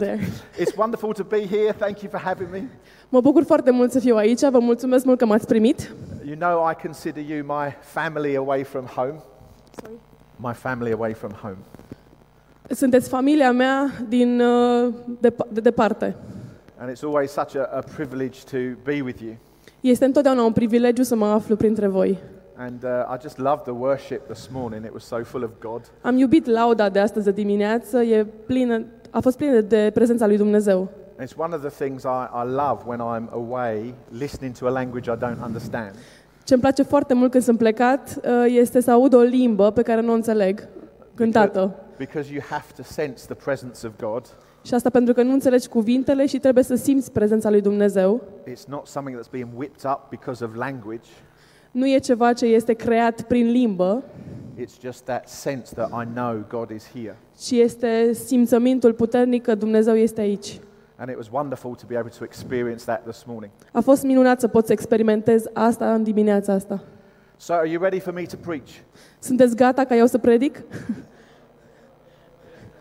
There. It's wonderful to be here. Thank you for having me. Mă bucur foarte mult să fiu aici, vă mulțumesc mult că m-ați primit. You know, I consider you my family away from home. My family away from home. Sunteți familia mea din, uh, de, de departe. And it's always such a, a privilege to be with you. Este întotdeauna un privilegiu să mă aflu printre voi. And uh, I just loved the worship this morning. It was so full of God. Am iubit lauda de astăzi de dimineață, e plină, a fost plină de prezența lui Dumnezeu. And it's one of the things I, I love when I'm away, listening to a language I don't understand. Ce îmi place foarte mult când sunt plecat uh, este să aud o limbă pe care nu o înțeleg, cântată. Because you have to sense the presence of God. Și asta pentru că nu înțelegi cuvintele și trebuie să simți prezența lui Dumnezeu. It's not something that's being whipped up because of language. Nu e ceva ce este creat prin limbă, It's just that sense that I know God is here. ci este simțămintul puternic că Dumnezeu este aici. And it was wonderful to be able to experience that this morning. A fost minunat să pot să experimentez asta în dimineața asta. So, are you ready for me to preach? Sunteți gata ca eu să predic?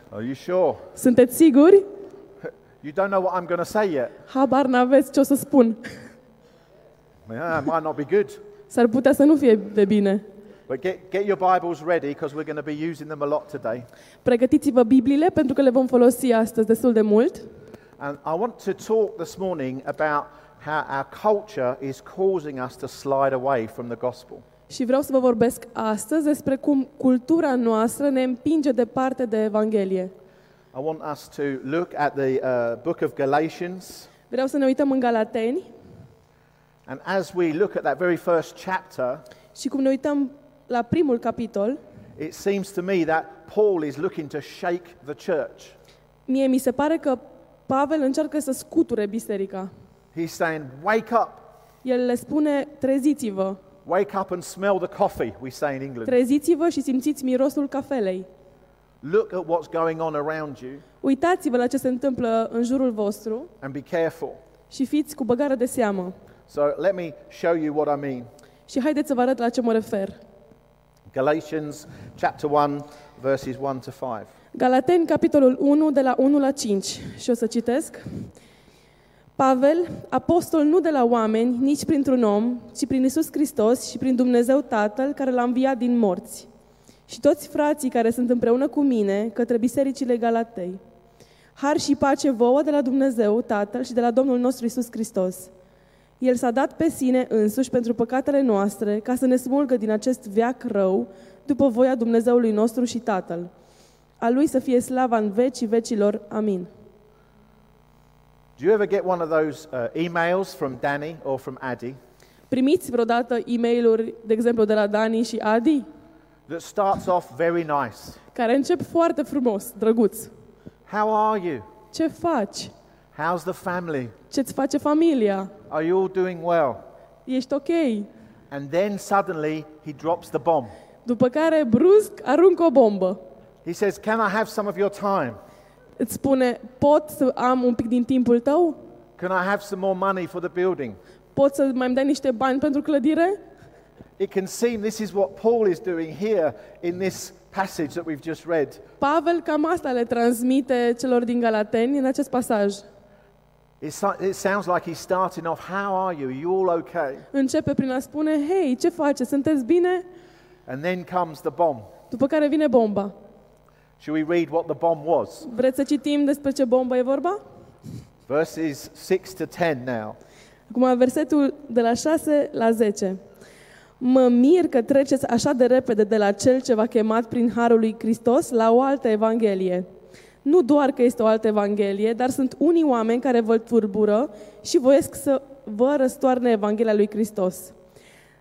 Are you sure? Sunteți siguri? You don't know what I'm going to say yet. Habar n-aveți ce o să spun. Yeah, it might not be good. S-ar putea să nu fie de bine. But get, get your Bibles ready because we're going to be using them a lot today. Pregătiți-vă Bibliile pentru că le vom folosi astăzi destul de mult. And I want to talk this morning about how our culture is causing us to slide away from the gospel. Și vreau să vă vorbesc astăzi despre cum cultura noastră ne împinge departe de Evanghelie. I want us to look at the uh, book of Galatians. Vreau să ne uităm în Galateni And as we look at that very first chapter, și cum ne uităm la primul capitol, it seems to me that Paul is looking to shake the church. mie mi se pare că Pavel încearcă să scuture biserica. He's saying, Wake up, El le spune, treziți-vă, wake up and smell the coffee, we say in England. treziți-vă și simțiți mirosul cafelei. Look at what's going on around you Uitați-vă la ce se întâmplă în jurul vostru and be careful. și fiți cu băgare de seamă. So let me show you what I mean. Și haideți să vă arăt la ce mă refer. Galatians chapter 1, verses 1 to 5. Galateni, capitolul 1, de la 1 la 5. Și o să citesc. Pavel, apostol nu de la oameni, nici printr-un om, ci prin Isus Hristos și prin Dumnezeu Tatăl care l-a înviat din morți. Și toți frații care sunt împreună cu mine către bisericile Galatei. Har și pace vouă de la Dumnezeu Tatăl și de la Domnul nostru Isus Hristos. El s-a dat pe sine însuși pentru păcatele noastre, ca să ne smulgă din acest veac rău, după voia Dumnezeului nostru și Tatăl. A Lui să fie slava în vecii vecilor. Amin. Do you ever get one of those uh, emails from Danny or from Addy Primiți vreodată e mail de exemplu, de la Dani și Adi, that starts off very nice? care încep foarte frumos, drăguț. How are you? Ce faci? How's the family? Ce-ți face familia? Are you all doing well? Ești ok? And then suddenly he drops the bomb. După care, brusc, aruncă o bombă. He says, Can I have some of your time? Îți spune, pot să am un pic din timpul tău? Can I have some more money for the building? Pot să mai îmi dai niște bani pentru clădire? It can seem this is what Paul is doing here in this passage that we've just read. Pavel cam asta le transmite celor din Galateni în acest pasaj. It, so- it sounds like he's starting off, How are you? Are you all okay? Începe prin a spune, hei, ce faceți? Sunteți bine? And then comes the bomb. După care vine bomba. Shall we read what the bomb was? Vreți să citim despre ce bombă e vorba? Verses 6 to 10 now. Acum, versetul de la 6 la 10. Mă mir că treceți așa de repede de la cel ce v-a chemat prin Harul lui Hristos la o altă evanghelie. Nu doar că este o altă evanghelie, dar sunt unii oameni care vă turbură și voiesc să vă răstoarne Evanghelia lui Hristos.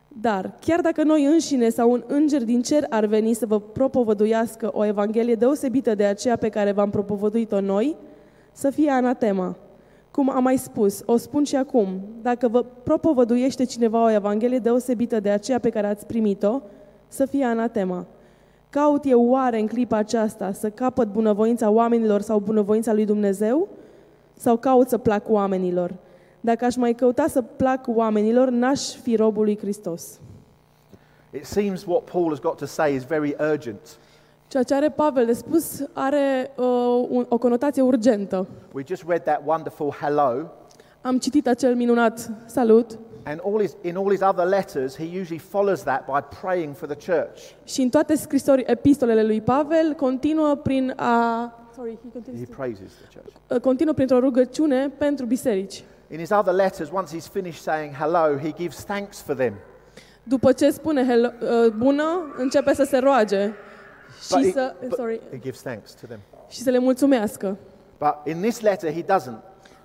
Dar, chiar dacă noi înșine sau un înger din cer ar veni să vă propovăduiască o evanghelie deosebită de aceea pe care v-am propovăduit-o noi, să fie anatema. Cum am mai spus, o spun și acum, dacă vă propovăduiește cineva o evanghelie deosebită de aceea pe care ați primit-o, să fie anatema. Caut eu oare în clipa aceasta să capăt bunăvoința oamenilor sau bunăvoința lui Dumnezeu? Sau caut să plac oamenilor? Dacă aș mai căuta să plac oamenilor, n-aș fi robul lui Hristos. It seems what Paul has got to say is very urgent. Ceea ce are Pavel de spus are uh, un, o conotație urgentă. We just read that wonderful hello, Am citit acel minunat salut and all his, in all his other letters, he usually follows that by praying for the church. și în toate scrisori epistolele lui Pavel continuă prin a Sorry, he He continues to- praises the church. uh, continuă printr-o rugăciune pentru biserici. In his other letters, once he's finished saying hello, he gives thanks for them. După ce spune hello, uh, bună, începe să se roage But și he, să, but sorry, he gives thanks to them. și să le mulțumească. But in this letter, he doesn't.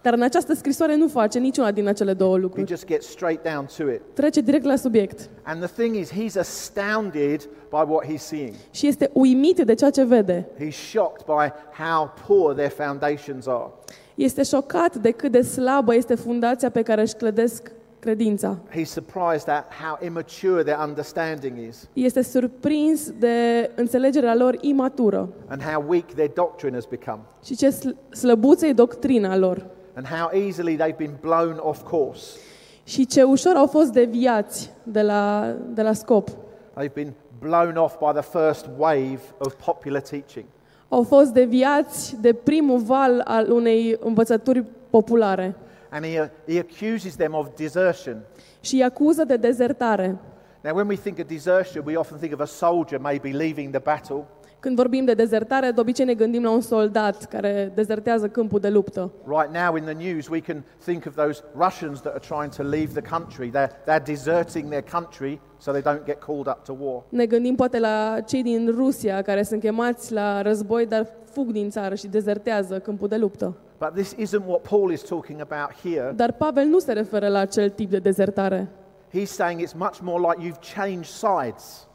Dar în această scrisoare nu face niciuna din acele două He lucruri. just gets straight down to it. Trece direct la subiect And the thing is, he's astounded by what he's seeing. și este uimit de ceea ce vede. He's shocked by how poor their foundations are. Este șocat de cât de slabă este fundația pe care își clădesc credința. He's surprised at how immature their understanding is Este surprins de înțelegerea lor imatură and how weak their doctrine has become și ce sl- slăbuță e doctrina lor and how easily they've been blown off course. și ce ușor au fost deviați de la, de la scop. They've been blown off by the first wave of popular teaching. Au fost deviați de primul val al unei învățături populare And he, he accuses them of desertion. și îi acuză de dezertare. Now, when we think of desertion, we often think of a soldier maybe leaving the battle. Când vorbim de dezertare, de obicei ne gândim la un soldat care dezertează câmpul de luptă. Right now in the news, we can think of those Russians that are trying to leave the country. They're, they're deserting their country so they don't get called up to war. Ne gândim poate la cei din Rusia care sunt chemați la război, dar fug din țară și dezertează câmpul de luptă. But this isn't what Paul is talking about here. Dar Pavel nu se referă la acel tip de dezertare. He's saying it's much more like you've changed sides.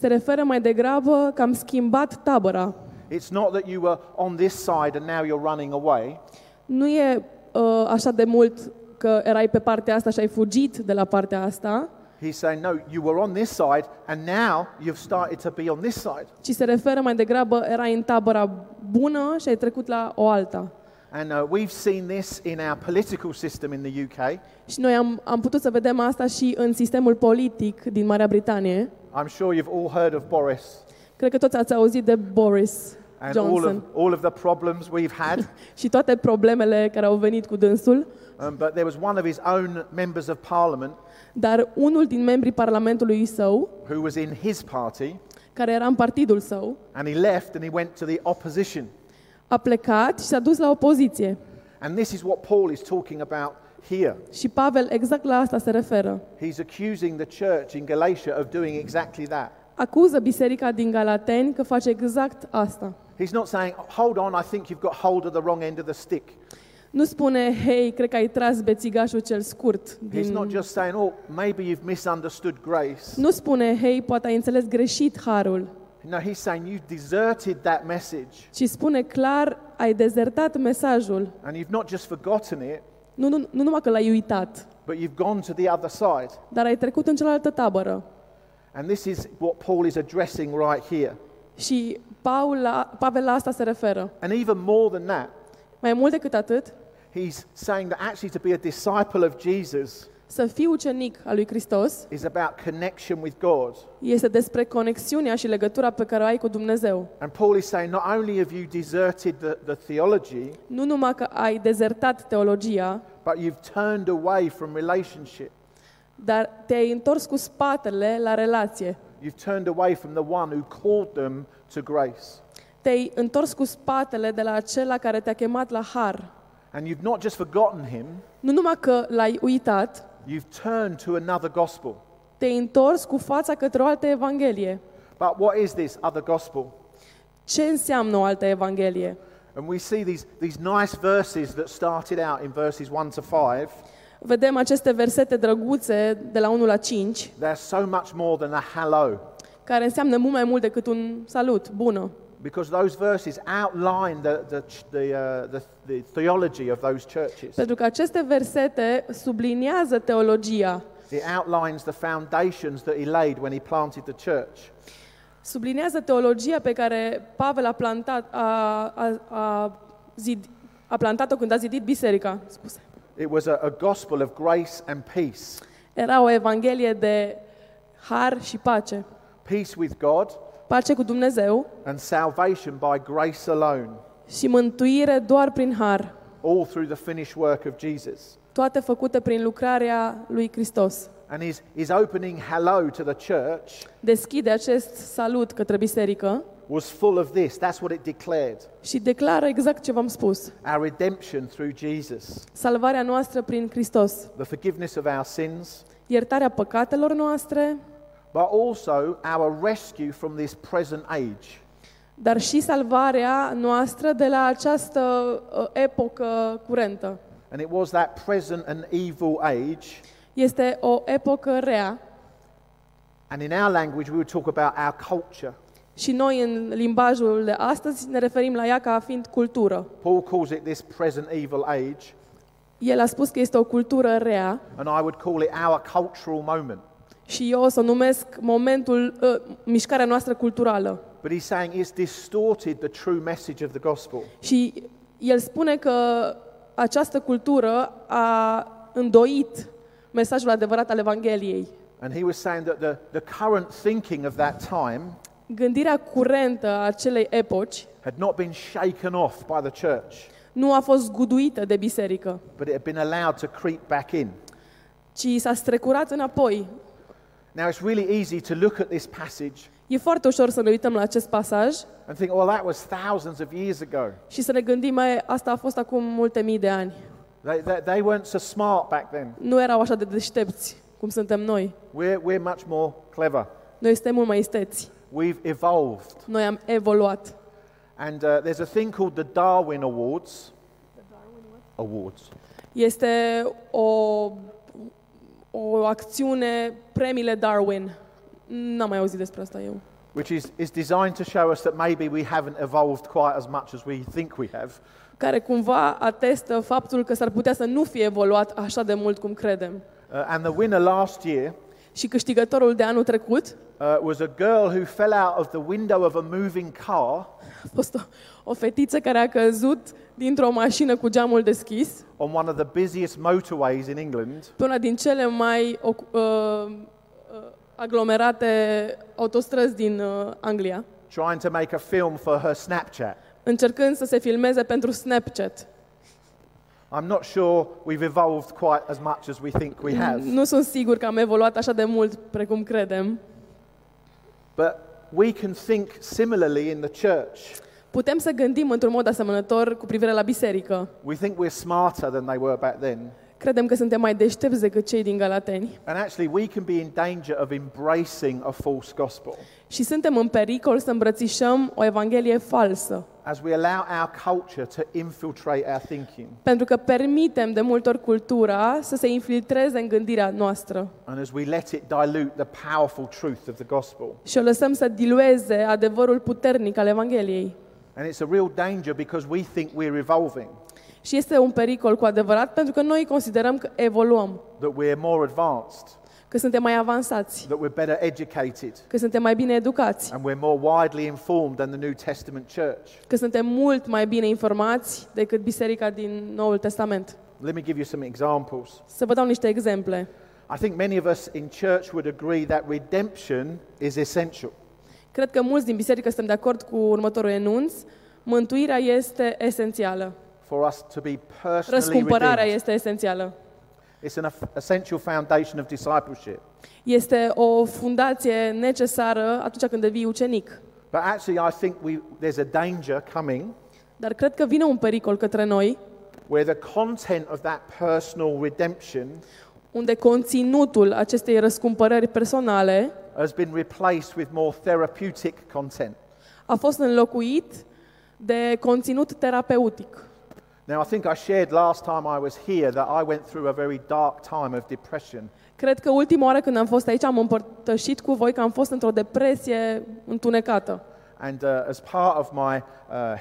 Se referă mai degrabă că am schimbat tabăra. It's not that you were on this side and now you're running away. Nu e uh, așa de mult că erai pe partea asta și ai fugit de la partea asta, He's saying, no, you were on this side and now you've started to be on this side. ci se referă mai degrabă erai în tabăra bună și ai trecut la o alta. And uh, we've seen this in our political system in the UK. Și noi am, am putut să vedem asta și în sistemul politic din Marea Britanie. I'm sure you've all heard of Boris Cred că toți ați auzit de Boris and all Johnson of, all of the problems we've had. și toate problemele care au venit cu dânsul, Um, but there was one of his own members of parliament dar unul din membrii Parlamentului său, who was in his party care era în partidul său, and he left and he went to the opposition. a plecat și s-a dus la opoziție. And this is what Paul is talking about here. Și Pavel exact la asta se referă. He's accusing the church in Galatia of doing exactly that. Acuză biserica din Galateni că face exact asta. He's not saying, hold on, I think you've got hold of the wrong end of the stick. Nu spune, hei, cred că ai tras bețigașul cel scurt. He's not Din... just saying, oh, maybe you've misunderstood grace. Nu spune, hei, poate ai înțeles greșit harul. No, he's saying you've deserted that message Ci spune clar, ai dezertat mesajul. and you've not just forgotten it, Nu, nu, nu numai că l-ai uitat, but you've gone to the other side. dar ai trecut în cealaltă tabără. And this is what Paul is addressing right here. Și Paul la, Pavel la asta se referă. And even more than that, Mai mult decât atât, he's saying that actually to be a disciple of Jesus să fii ucenic al lui Hristos is about connection with God. este despre conexiunea și legătura pe care o ai cu Dumnezeu. And Paul is saying not only have you deserted the, the theology, Nu numai că ai dezertat teologia, but you've turned away from relationship. dar te-ai întors cu spatele la relație. You've turned away from the one who called them to grace. Te-ai întors cu spatele de la acela care te-a chemat la har. And you've not just forgotten him, Nu numai că l-ai uitat, you've turned to another gospel. te-ai întors cu fața către o altă evanghelie. But what is this other gospel? Ce înseamnă o altă evanghelie? And we see these, these nice verses that started out in verses 1 to 5. Vedem aceste versete drăguțe de la 1 la 5, They're so much more than a hello. care înseamnă mult mai mult decât un salut, bună. Because those verses outline the, the, the, uh, the, the theology of those churches. Pentru că aceste versete subliniază teologia, It outlines the foundations that he laid when he planted the church. subliniază teologia pe care Pavel a plantat, a, a, a, zid, a plantat-o când a zidit biserica. Scuze. It was a, a gospel of grace and peace. Era o evanghelie de har și pace. Peace with God, pace cu Dumnezeu and salvation by grace alone, și mântuire doar prin har, all through the finished work of Jesus. toate făcute prin lucrarea lui Hristos. And his, his opening hello to the church Deschide acest salut către biserică was full of this. That's what it declared și declară exact ce v-am spus. our redemption through Jesus, Salvarea noastră prin Hristos, the forgiveness of our sins, iertarea păcatelor noastre, but also our rescue from this present age. dar și salvarea noastră de la această uh, epocă curentă. And it was that present and evil age. Este o epocă rea And in our language, we would talk about our culture. și noi în limbajul de astăzi ne referim la ea ca fiind cultură. Paul calls it this present evil age, El a spus că este o cultură rea and I would call it our cultural moment. Și eu o să o numesc momentul, uh, mișcarea noastră culturală. But he's saying it's distorted the true message of the gospel. Și el spune că această cultură a îndoit mesajul adevărat al Evangheliei. And he was saying that the, the current thinking of that time Gândirea curentă a acelei epoci had not been shaken off by the church, nu a fost zguduită de biserică, but it had been allowed to creep back in. ci s-a strecurat înapoi. Now, it's really easy to look at this passage E foarte ușor să ne uităm la acest pasaj and think, well, that was thousands of years ago. și să ne gândim, mai asta a fost acum multe mii de ani. They, they, they weren't so smart back then. Nu erau așa de deștepți cum suntem noi. We're, we're much more clever. Noi suntem mult mai isteți. We've evolved. Noi am evoluat. And uh, there's a thing called the Darwin Awards. Awards. Este o, o acțiune, premiile Darwin. N-am mai auzit despre asta eu. which is, is designed to show us that maybe we haven't evolved quite as much as we think we have. care cumva atestă faptul că s-ar putea să nu fie evoluat așa de mult cum credem. Uh, and the winner last year Și câștigătorul de anul trecut uh, was a girl who fell out of the window of a moving car a fost o, o fetiță care a căzut dintr-o mașină cu geamul deschis on one of the busiest motorways in England pe una din cele mai uh, uh, aglomerate autostrăzi din uh, Anglia, trying to make a film for her Snapchat. încercând să se filmeze pentru Snapchat. I'm not sure we've evolved quite as much as we think we have, Nu sunt sigur că am evoluat așa de mult precum credem. But we can think similarly in the church. Putem să gândim într-un mod asemănător cu privire la biserică. We think we're smarter than they were back then. Credem că suntem mai deștepți decât cei din Galateni. And actually, we can be in danger of embracing a false gospel și suntem în pericol să îmbrățișăm o evanghelie falsă, as we allow our culture to infiltrate our thinking. Pentru că permitem de multe ori cultura să se infiltreze în gândirea noastră. And as we let it dilute the powerful truth of the gospel. și o lăsăm să dilueze adevărul puternic al evangheliei. And it's a real danger because we think we're evolving, Și este un pericol cu adevărat pentru că noi considerăm că evoluăm, that we're more advanced, că suntem mai avansați, that we're better educated, că suntem mai bine educați, and we're more widely informed than the New Testament church. că suntem mult mai bine informați decât biserica din Noul Testament. Let me give you some examples. Să vă dau niște exemple. I think many of us in church would agree that redemption is essential. Cred că mulți din biserică suntem de acord cu următorul enunț. Mântuirea este esențială. For us to be personally Răscumpărarea redeemed. este esențială. It's an essential foundation of discipleship. Este o fundație necesară atunci când devii ucenic. But actually, I think we, there's a danger coming Dar cred că vine un pericol către noi, where the content of that personal redemption unde conținutul acestei răscumpărări personale has been replaced with more therapeutic content. a fost înlocuit de conținut terapeutic. Now, I think I shared last time I was here that I went through a very dark time of depression. Cred că ultima oară când am fost aici am împărtășit cu voi că am fost într-o depresie întunecată. And uh, as part of my uh,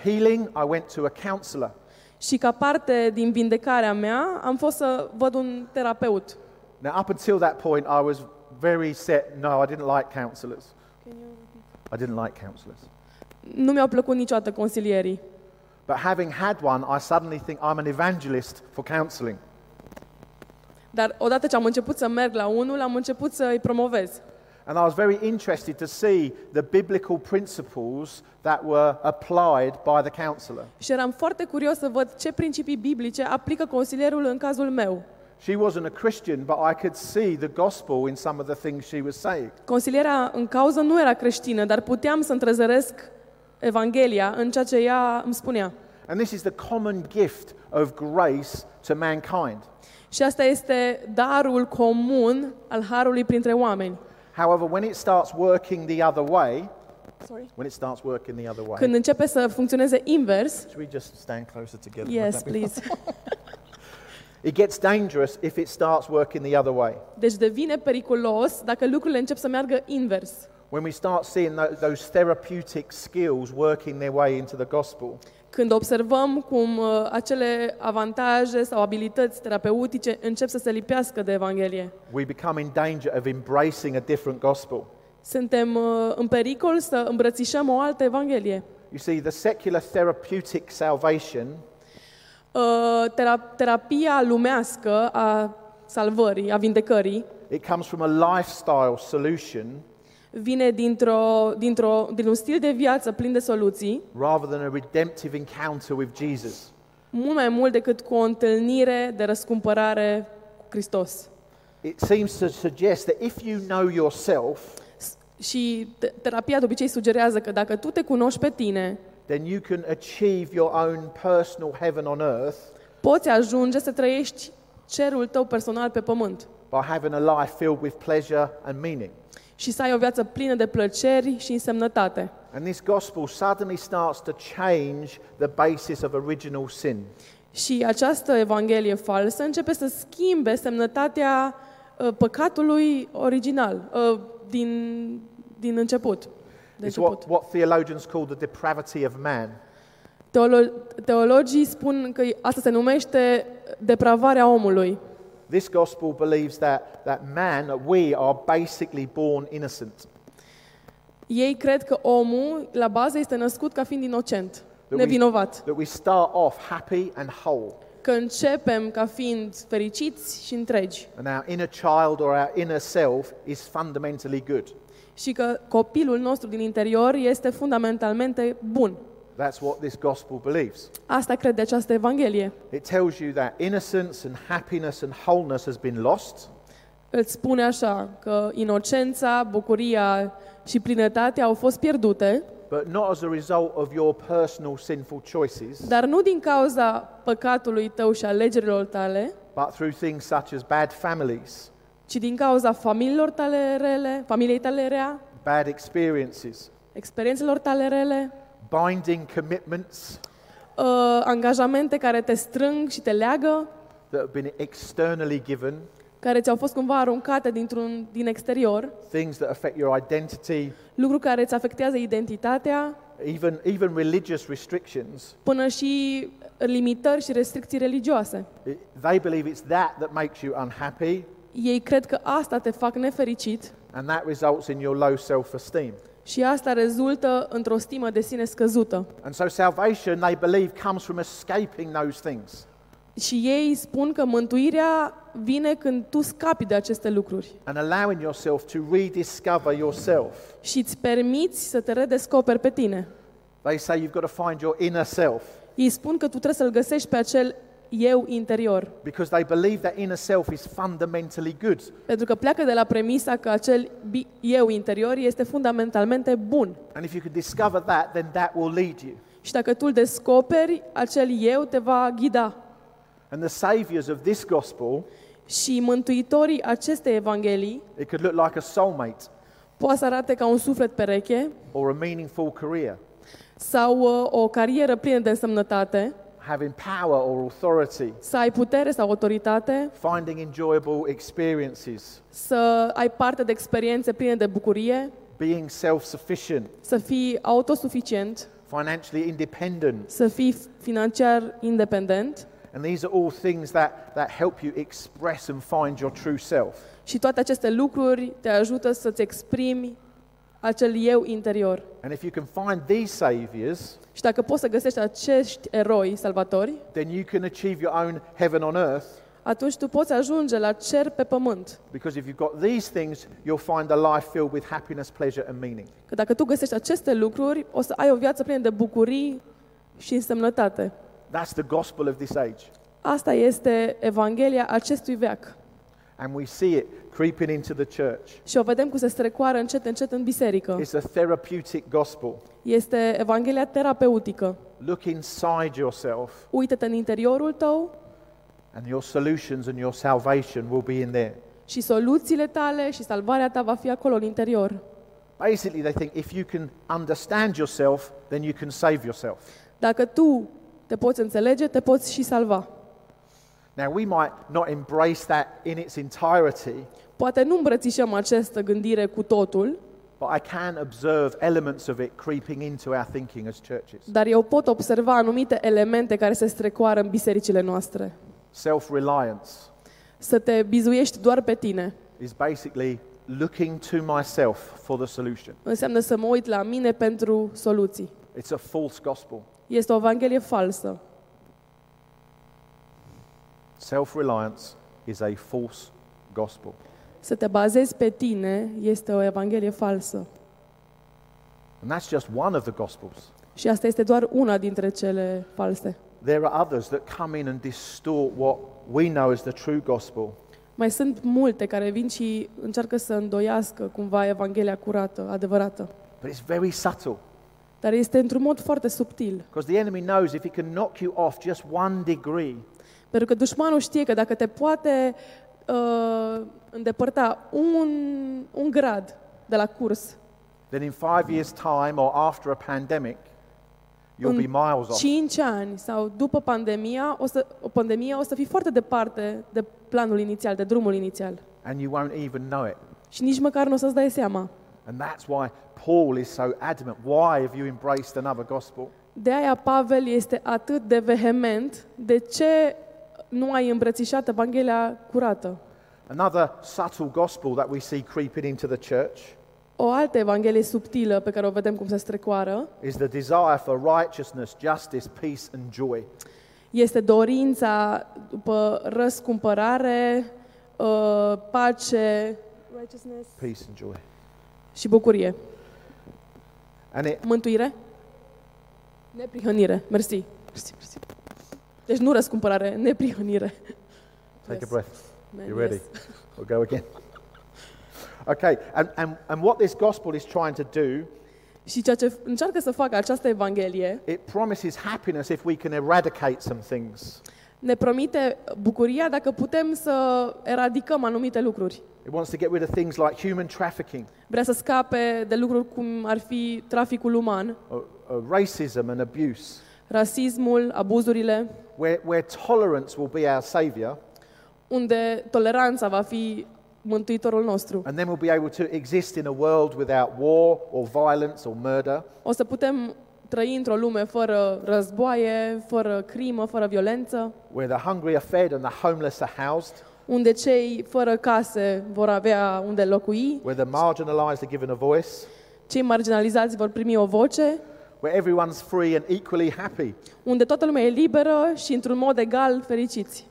healing, I went to a counselor. Și ca parte din vindecarea mea, am fost să văd un terapeut. Now, up until that point, I was very set no, I didn't like counselors. I didn't like counselors. Nu mi-au plăcut niciodată consilierii. But having had one, I suddenly think I'm an evangelist for counseling. Dar odată ce am început să merg la unul, am început să îi promovez. And I was very interested to see the biblical principles that were applied by the counselor. Și eram foarte curios să văd ce principii biblice aplică consilierul în cazul meu. She wasn't a Christian, but I could see the gospel in some of the things she was saying. Consiliera în cauză nu era creștină, dar puteam să întrezăresc Evanghelia în ceea ce ea îmi spunea. And this is the common gift of grace to mankind. Și asta este darul comun al harului printre oameni. However, when it starts working the other way, Sorry. when it starts working the other way, Când începe să funcționeze invers, should we just stand closer together? Yes, please. It gets dangerous if it starts working the other way. Deci devine periculos dacă lucrurile încep să meargă invers. When we start seeing tho- those therapeutic skills working their way into the gospel, Când observăm cum uh, acele avantaje sau abilități terapeutice încep să se lipească de Evanghelie, we become in danger of embracing a different gospel. suntem uh, în pericol să îmbrățișăm o altă Evanghelie. You see, the secular therapeutic salvation Uh, tera- terapia lumească a salvării, a vindecării, it comes from a lifestyle solution vine dintr-o, dintr-o, din un stil de viață plin de soluții, rather than a redemptive encounter with Jesus. mult mai mult decât cu o întâlnire de răscumpărare cu Hristos. It seems to suggest that if you know yourself, S- Și te- terapia de obicei sugerează că dacă tu te cunoști pe tine, then you can achieve your own personal heaven on earth poți ajunge să trăiești cerul tău personal pe pământ by having a life filled with pleasure and meaning. Și să ai o viață plină de plăceri și însemnătate. And this gospel suddenly starts to change the basis of original sin. Și această evanghelie falsă începe să schimbe semnătatea uh, păcatului original, uh, din, din început. De It's început. what, what theologians call the depravity of man. Teolo- teologii spun că asta se numește depravarea omului. This gospel believes that, that man, that we are basically born innocent. Ei cred că omul, la bază, este născut ca fiind inocent, That we- nevinovat. That we start off happy and whole. Că începem ca fiind fericiți și întregi. And our inner child or our inner self is fundamentally good. Și că copilul nostru din interior este fundamentalmente bun. That's what this gospel believes. Asta crede această evanghelie. It tells you that innocence and happiness and wholeness has been lost, Îți spune așa că inocența, bucuria și plinătatea au fost pierdute, but not as a result of your personal sinful choices, dar nu din cauza păcatului tău și alegerilor tale, but through things such as bad families, ci din cauza familiilor tale rele, familiei tale rea, bad experiences, experiențelor tale rele, binding commitments uh, angajamente care te strâng și te leagă, that have been externally given, care ți-au fost cumva aruncate dintr-un, din exterior, things that affect your identity, lucruri care îți afectează identitatea, even, even religious restrictions. până și limitări și restricții religioase. It- they believe it's that that makes you unhappy, Ei cred că asta te fac nefericit and that results in your low self esteem. Și asta rezultă într-o stimă de sine scăzută. And so salvation, they believe, comes from escaping those things Și ei spun că mântuirea vine când tu scapi de aceste lucruri and allowing yourself to rediscover yourself. și îți permiți să te redescoperi pe tine. They say you've got to find your inner self Ei spun că tu trebuie să-l găsești pe acel eu interior, because they believe that inner self is fundamentally good. pentru că pleacă de la premisa că acel bi- eu interior este fundamentalmente bun. And if you can discover that, then that will lead you. Și dacă tu îl descoperi, acel eu te va ghida. And the saviors of this gospel, Și mântuitorii acestei evanghelii it could look like a soulmate poate să arate ca un suflet pereche or a meaningful career, sau uh, o carieră plină de însemnătate, having power or authority, să ai putere sau autoritate, finding enjoyable experiences, să ai parte de experiențe pline de bucurie, being self sufficient, să fii autosuficient, financially independent. să fii financiar independent And these are all things that, that help you express and find your true self. și toate aceste lucruri te ajută să-ți exprimi acel eu interior. And if you can find these saviors, Și dacă poți să găsești acești eroi salvatori, then you can achieve your own heaven on earth atunci tu poți ajunge la cer pe pământ. Because if you've got these things, you'll find a life filled with happiness, pleasure, and meaning. Că dacă tu găsești aceste lucruri, o să ai o viață plină de bucurii și însemnătate. That's the gospel of this age. Asta este Evanghelia acestui veac. And we see it creeping into the church. Și o vedem cum se strecoară încet, încet în biserică. It's a therapeutic gospel. Este Evanghelia terapeutică. Look inside yourself, Uită-te în interiorul tău and your solutions and your salvation will be in there. și soluțiile tale și salvarea ta va fi acolo în interior. Basically, they think if you can understand yourself, then you can save yourself. Dacă tu te poți înțelege, te poți și salva. Now, we might not embrace that in its entirety, Poate nu îmbrățișăm această gândire cu totul, but I can observe elements of it creeping into our thinking as churches. dar eu pot observa anumite elemente care se strecoară în bisericile noastre. Self reliance Să te bizuiești doar pe tine is basically looking to myself for the solution. înseamnă să mă uit la mine pentru soluții. It's a false gospel. Este o evanghelie falsă. Self reliance is a false gospel. Să te bazezi pe tine este o evanghelie falsă. And that's just one of the gospels. Și asta este doar una dintre cele false. There are others that come in and distort what we know as the true gospel. Mai sunt multe care vin și încearcă să îndoiască cumva Evanghelia curată, adevărată. But it's very subtle Dar este într-un mod foarte subtil. because the enemy knows if he can knock you off just one degree, Pentru că dușmanul știe că dacă te poate uh, îndepărta un, un grad de la curs, then in five years' time or after a pandemic, you'll în be miles off. 5 ani sau după pandemia, o să, o pandemie, o să fii foarte departe de planul inițial, de drumul inițial. And you won't even know it. Și nici măcar nu o să-ți dai seama. And that's why Paul is so adamant. Why have you embraced another gospel? De aia Pavel este atât de vehement de ce nu ai îmbrățișat Evanghelia curată. Another subtle gospel that we see creeping into the church O altă Evanghelie subtilă pe care o vedem cum se strecoară is the desire for righteousness, justice, peace, and joy. este dorința după răscumpărare, uh, pace righteousness Peace and joy. și bucurie. And it, Mântuire? Neprihănire. Mersi. Mersi, mersi. Deci nu răscumpărare, neprihănire. take Yes. a breath. Man, You ready? yes. We'll go again. Okay, and, and, and what this gospel is trying to do, Și ceea ce încearcă să facă această Evanghelie it promises happiness if we can eradicate some things. ne promite bucuria dacă putem să eradicăm anumite lucruri. It wants to get rid of things like human trafficking, Vrea să scape de lucruri cum ar fi traficul uman, uh, uh, racism, and abuse, rasismul, abuzurile, where, where tolerance will be our savior, unde toleranța va fi mântuitorul nostru. and then we'll be able to exist in a world without war or violence or murder, O să putem trăi într-o lume fără războaie, fără crimă, fără violență, where the hungry are fed and the homeless are housed, unde cei fără case vor avea unde locui, where the marginalized are given a voice, cei marginalizați vor primi o voce, where everyone's free and equally happy. unde toată lumea e liberă și într-un mod egal fericiți.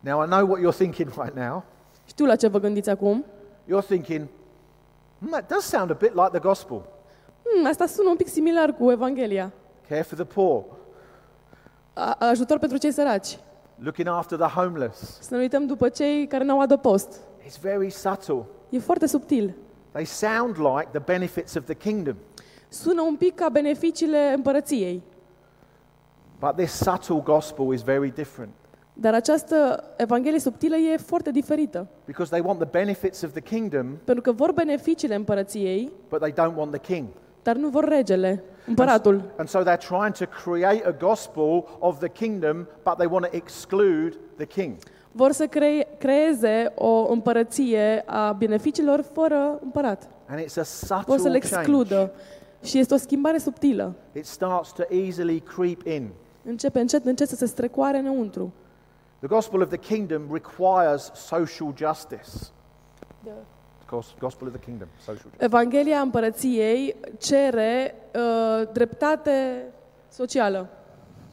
Now, I know what you're thinking right now. Știu la ce vă gândiți acum. You're thinking, hmm, that does sound a bit like the gospel. Hmm, asta sună un pic similar cu Evanghelia. Care for the poor, A- ajutor pentru cei săraci. looking after the homeless. Să ne uităm după cei care n-au adăpost. It's very subtle. E foarte subtil. They sound like the benefits of the kingdom. Sună un pic ca beneficiile împărăției. But this subtle gospel is very different Dar această Evanghelie subtilă e foarte diferită. because they want the benefits of the kingdom, Pentru că vor beneficiile împărăției, but they don't want the king. dar nu vor regele, împăratul. And so they're trying to create a gospel of the kingdom, but they want to exclude the king. Vor să cre- creeze o împărăție a beneficiilor fără împărat. And it's a Vor să le subtle excludă. change. Și este o schimbare subtilă. It starts to easily creep in. Începe încet, încet să se strecoare înăuntru. The gospel of the kingdom requires social justice. The gos- gospel of the kingdom, social justice. Evanghelia împărăției cere uh, dreptate socială.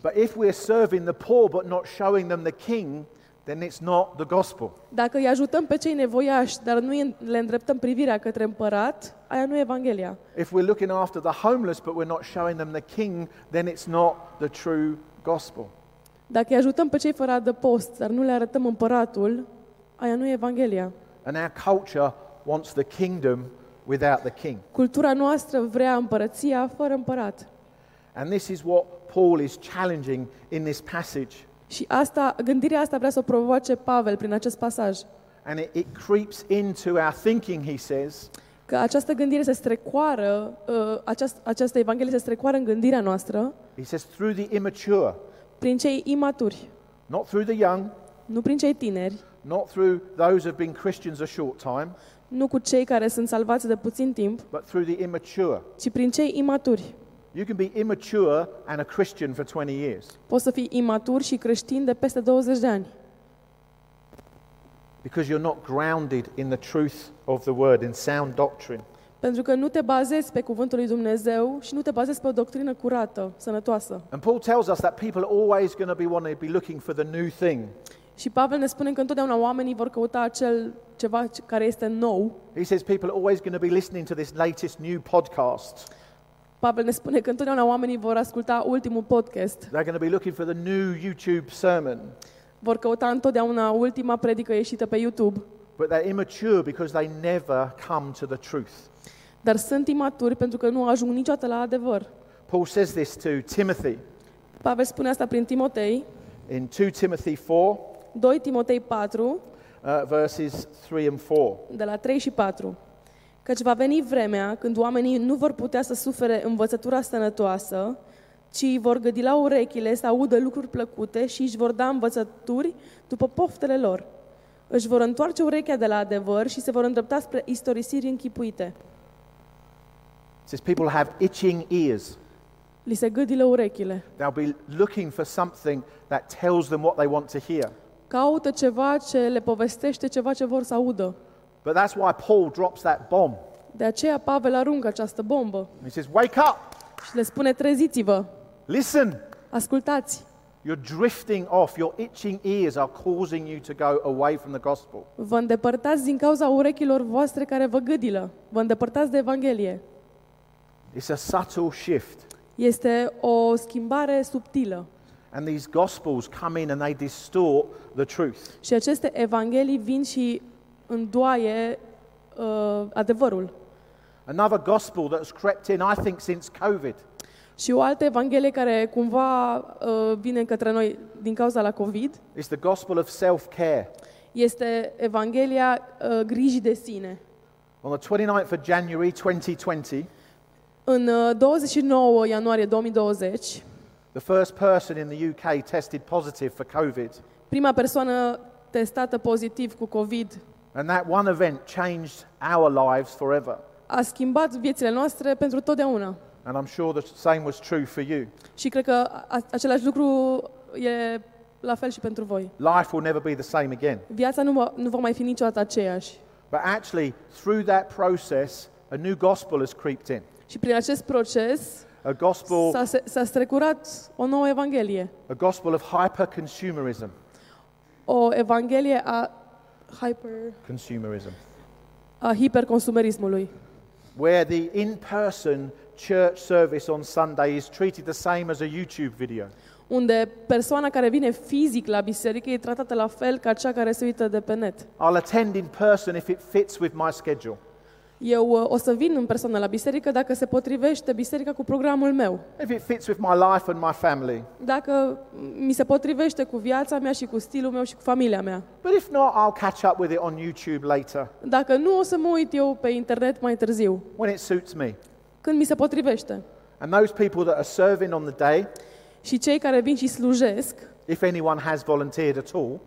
But if we're serving the poor but not showing them the king, then it's not the gospel. Dacă îi ajutăm pe cei nevoiași, dar nu îi- le îndreptăm privirea către împărat, aia nu e Evanghelia. If we're looking after the homeless but we're not showing them the king, then it's not the true gospel. Dacă îi ajutăm pe cei fără adăpost, dar nu le arătăm împăratul, aia nu e Evanghelia. And our culture wants the kingdom without the king. Cultura noastră vrea împărăția fără împărat. And this is what Paul is challenging in this passage. Și asta, gândirea asta vrea să o provoace Pavel prin acest pasaj. And it, it creeps into our thinking, he says, Că această gândire se strecoară, uh, această, această Evanghelie se strecoară în gândirea noastră he says, through the immature, prin cei imaturi, not through the young, nu prin cei tineri, not through those who have been Christians a short time, nu cu cei care sunt salvați de puțin timp, but through the immature. ci prin cei imaturi. You can be immature and a Christian for 20 years. Poți să fii imatur și creștin de peste 20 de ani, because you're not grounded in the truth of the word, in sound doctrine. pentru că nu te bazezi pe cuvântul lui Dumnezeu și nu te bazezi pe o doctrină curată, sănătoasă. And Paul tells us that people are always going to be wanting to be looking for the new thing. Și Pavel ne spune că întotdeauna oamenii vor căuta acel ceva care este nou. He says people are always going to be listening to this latest new podcast. Pavel ne spune că întotdeauna oamenii vor asculta ultimul podcast, They're going to be looking for the new YouTube sermon. Vor căuta întotdeauna ultima predică ieșită pe YouTube, But they're immature because they never come to the truth. dar sunt imaturi pentru că nu ajung niciodată la adevăr. Paul says this to Timothy Pavel spune asta prin Timotei, in 2 Timothy 4, 2 Timotei 4, uh, verses 3 and 4. de la 3 și 4. Căci va veni vremea când oamenii nu vor putea să sufere învățătura sănătoasă, ci îi vor gâdi la urechile să audă lucruri plăcute și își vor da învățături după poftele lor. Își vor întoarce urechea de la adevăr și se vor îndrepta spre istorisiri închipuite. It says people have itching ears. Li se gâdilă urechile. They'll be looking for something that tells them what they want to hear. Caută ceva ce le povestește ceva ce vor să audă. But that's why Paul drops that bomb. De aceea Pavel aruncă această bombă He says, Wake up, și le spune treziți-vă, listen. ascultați. You're drifting off. Your itching ears are causing you to go away from the gospel. Vă îndepărtați din cauza urechilor voastre care vă gâdilă. Vă îndepărtați de Evanghelie. It's a subtle shift. Este o schimbare subtilă. And these gospels come in and they distort the truth. Și aceste evanghelii vin și îndoaie uh, adevărul. Another gospel that's crept in, I think, since COVID Și o altă evanghelie care cumva uh, vine către noi din cauza la COVID is the gospel of self care. este evanghelia uh, grijii de sine. On the 29th of January 2020, În uh, 29 ianuarie 2020, the first person in the UK tested positive for COVID. prima persoană testată pozitiv cu COVID And that one event changed our lives forever. a schimbat viețile noastre pentru totdeauna. And I'm sure the same was true for you. Și cred că a- același lucru e la fel și pentru voi. Life will never be the same again. Viața nu va, nu va mai fi niciodată aceeași. But actually, through that process, a new gospel has creeped in. Și prin acest proces A gospel, s-a, se- s-a strecurat o nouă evanghelie. a gospel of hyper-consumerism. O evanghelie a, hyper, Consumerism. a hiperconsumerismului. Where the in-person church service on Sunday is treated the same as a YouTube video. Unde persoana care vine fizic la biserică e tratată la fel ca cea care se uită de pe net. I'll attend in person if it fits with my schedule. Eu uh, o să vin în persoană la biserică dacă se potrivește biserica cu programul meu. If it fits with my life and my family. Dacă mi se potrivește cu viața mea și cu stilul meu și cu familia mea. But if not, I'll catch up with it on YouTube later Dacă nu, o să mă uit eu pe internet mai târziu, when it suits me. Când mi se potrivește. And those people that are serving on the day, Și cei care vin și slujesc, if anyone has volunteered at all,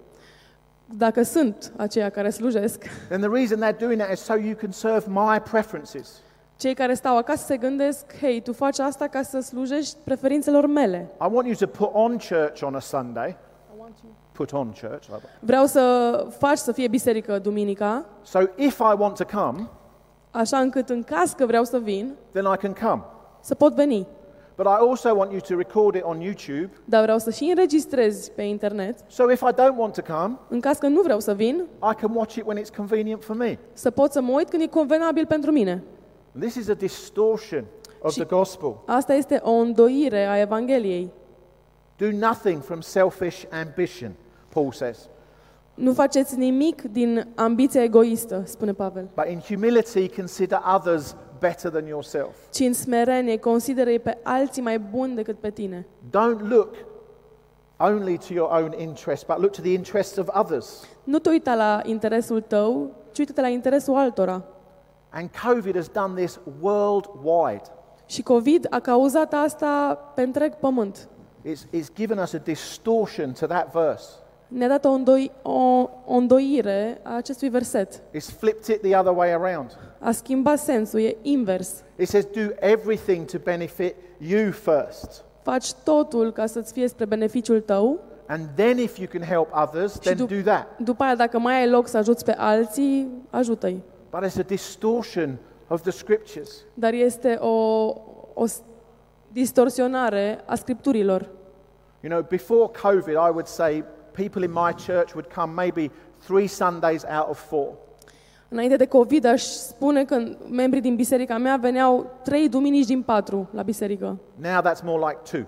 dacă sunt aceia care slujesc, then the reason they're doing that is so you can serve my preferences. cei care stau acasă se gândesc, hei, tu faci asta ca să slujești preferințelor mele. I want you to put on church on a Sunday. Put on church. like that. Vreau să faci să fie biserică duminica, So if I want to come, așa încât în caz că vreau să vin, then I can come. să pot veni. but I also want you to record it on YouTube. dar vreau să și înregistrez pe internet, So if I don't want to come, în caz că nu vreau să vin, I can watch it when it's convenient for me. să pot să mă uit când e convenabil pentru mine. This is a distortion of Și- the gospel. Asta este o îndoire a Evangheliei. Do nothing from selfish ambition, Paul says, Nu faceți nimic din ambiția egoistă, spune Pavel, but in humility consider others better than yourself. ci în smerenie consideră pe alții mai buni decât pe tine. Don't look only to your own interest, but look to the interests of others. Nu te uita la interesul tău, ci uite-te la interesul altora. And COVID has done this worldwide. Și COVID a cauzat asta pe întreg pământ. It's, it's given us a distortion to that verse. Ne-a dat o, îndoi, o, o îndoire a acestui verset. It's flipped it the other way around. A schimbat sensul, e invers. It says, do everything to benefit you first. Faci totul ca să-ți fie spre beneficiul tău, And then if you can help others, then du- do that. după aia dacă mai ai loc să ajuți pe alții, ajută-i. But it's a distortion of the scriptures. Dar este o, o s- distorsionare a scripturilor. You know, before COVID, I would say people in my church would come maybe three Sundays out of four. Înainte de COVID aș spune că membrii din biserica mea veneau trei duminici din patru la biserică. Now that's more like two,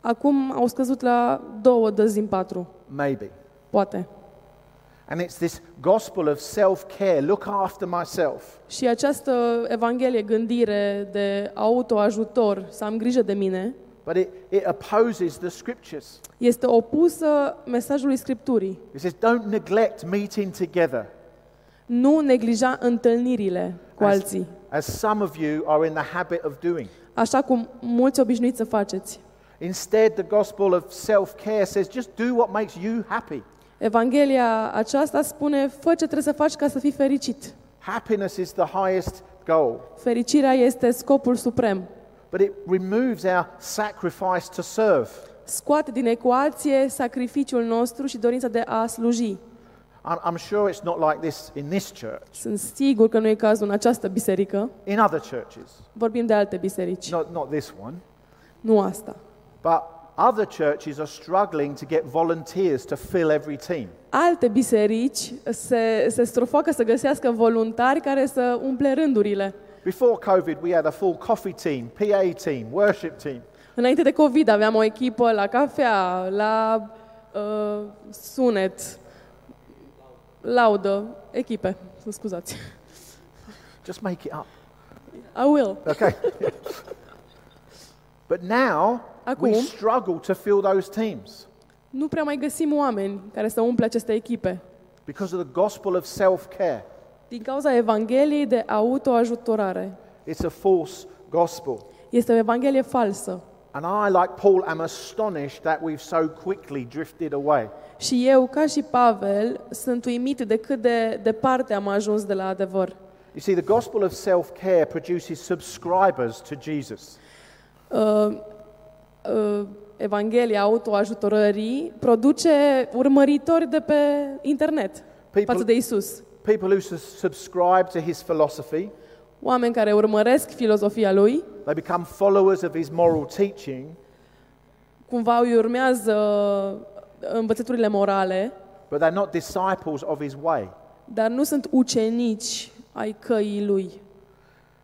Acum au scăzut la două dăzi din patru, maybe. poate. And it's this gospel of self care look after myself. Și această evanghelie, gândire de autoajutor, să am grijă de mine, But it, it opposes the scriptures. este opusă mesajului Scripturii. It says, don't neglect meeting together, Nu neglija întâlnirile cu as, alții, as some of you are in the habit of doing. așa cum mulți obișnuiți să faceți. Instead, the gospel of self care says, just do what makes you happy. Evanghelia aceasta spune, fă ce trebuie să faci ca să fii fericit. Happiness is the highest goal, Fericirea este scopul suprem. But it removes our sacrifice to serve. Scoate din ecuație sacrificiul nostru și dorința de a sluji. I'm, I'm sure it's not like this in this church, Sunt sigur că nu e cazul în această biserică. in other churches, Vorbim de alte biserici, not, not this one. nu asta. But other churches are struggling to get volunteers to fill every team. Alte biserici se, se strofoacă să găsească voluntari care să umple rândurile. Before COVID, we had a full coffee team, PA team, worship team. Înainte de COVID aveam o echipă la cafea, la uh, sunet, laudă, echipe, să scuzați. Just make it up. I will. Okay. but now we Acum. struggle to fill those teams Nu prea mai găsim oameni care să umple aceste echipe. because of the gospel of self care. Din cauza Evangheliei de autoajutorare. It's a false gospel. Este o Evanghelie falsă. And I, like Paul, am astonished that we've so quickly drifted away. Și eu, ca și Pavel, sunt uimit de cât de departe am ajuns de la adevăr. You see, the gospel of self care produces subscribers to Jesus. Uh, uh, Evanghelia autoajutorării produce urmăritori de pe internet față People, de Isus. People who sus- subscribe to his philosophy, Oameni care urmăresc filozofia lui, they become followers of his moral teaching, cumva îi urmează învățăturile morale, but they're not disciples of his way. dar nu sunt ucenici ai căii lui.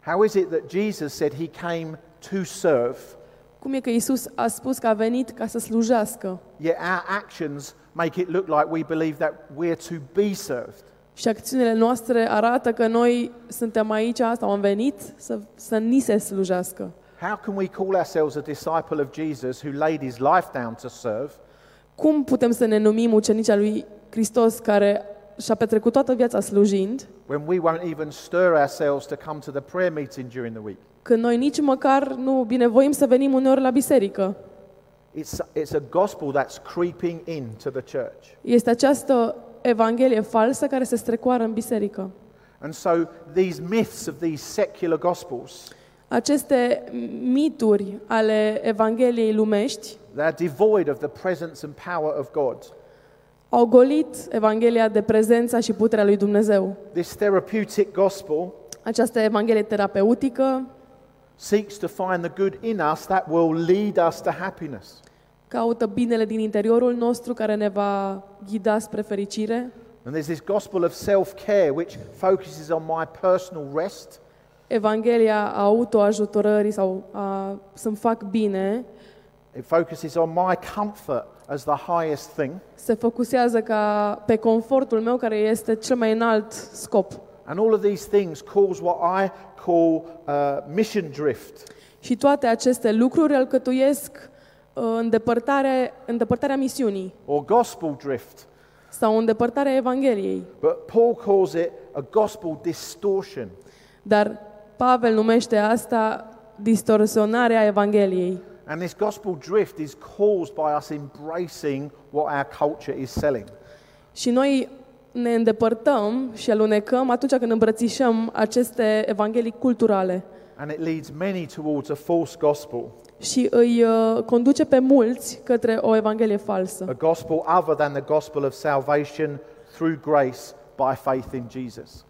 How is it that Jesus said he came to serve, Cum e că Isus a spus că a venit ca să slujească yet our actions make it look like we believe that we're to be served? Și acțiunile noastre arată că noi suntem aici, asta am venit, să, să ni se slujească. How can we call ourselves a disciple of Jesus who laid his life down to serve Cum putem să ne numim ucenici al lui Hristos care și-a petrecut toată viața slujind, when we won't even stir ourselves to come to the prayer meeting during the week? când noi nici măcar nu binevoim să venim uneori la biserică? It's, it's a gospel that's creeping into the church. Este această evanghelie falsă care se strecoară în biserică. And so these myths of these secular gospels, Aceste mituri ale evangheliei lumești they're devoid of the presence and power of God. au golit evanghelia de prezența și puterea lui Dumnezeu. This therapeutic gospel Această evanghelie terapeutică seeks to find the good in us that will lead us to happiness. Caută binele din interiorul nostru care ne va ghida spre fericire. And there's this gospel of self care which focuses on my personal rest. Evanghelia autoajutorării sau a, să-mi fac bine It focuses on my comfort as the highest thing. se focusează ca pe confortul meu care este cel mai înalt scop. And all of these things cause what I call uh, mission drift. Și toate aceste lucruri alcătuiesc uh, îndepărtare, îndepărtarea misiunii or gospel drift. sau îndepărtarea Evangheliei. But Paul calls it a gospel distortion. Dar Pavel numește asta distorsionarea Evangheliei. And this gospel drift is caused by us embracing what our culture is selling. Și noi ne îndepărtăm și alunecăm atunci când îmbrățișăm aceste evanghelii culturale And it leads many towards a false gospel, și îi uh, conduce pe mulți către o evanghelie falsă. a gospel other than the gospel of salvation through grace by faith in Jesus.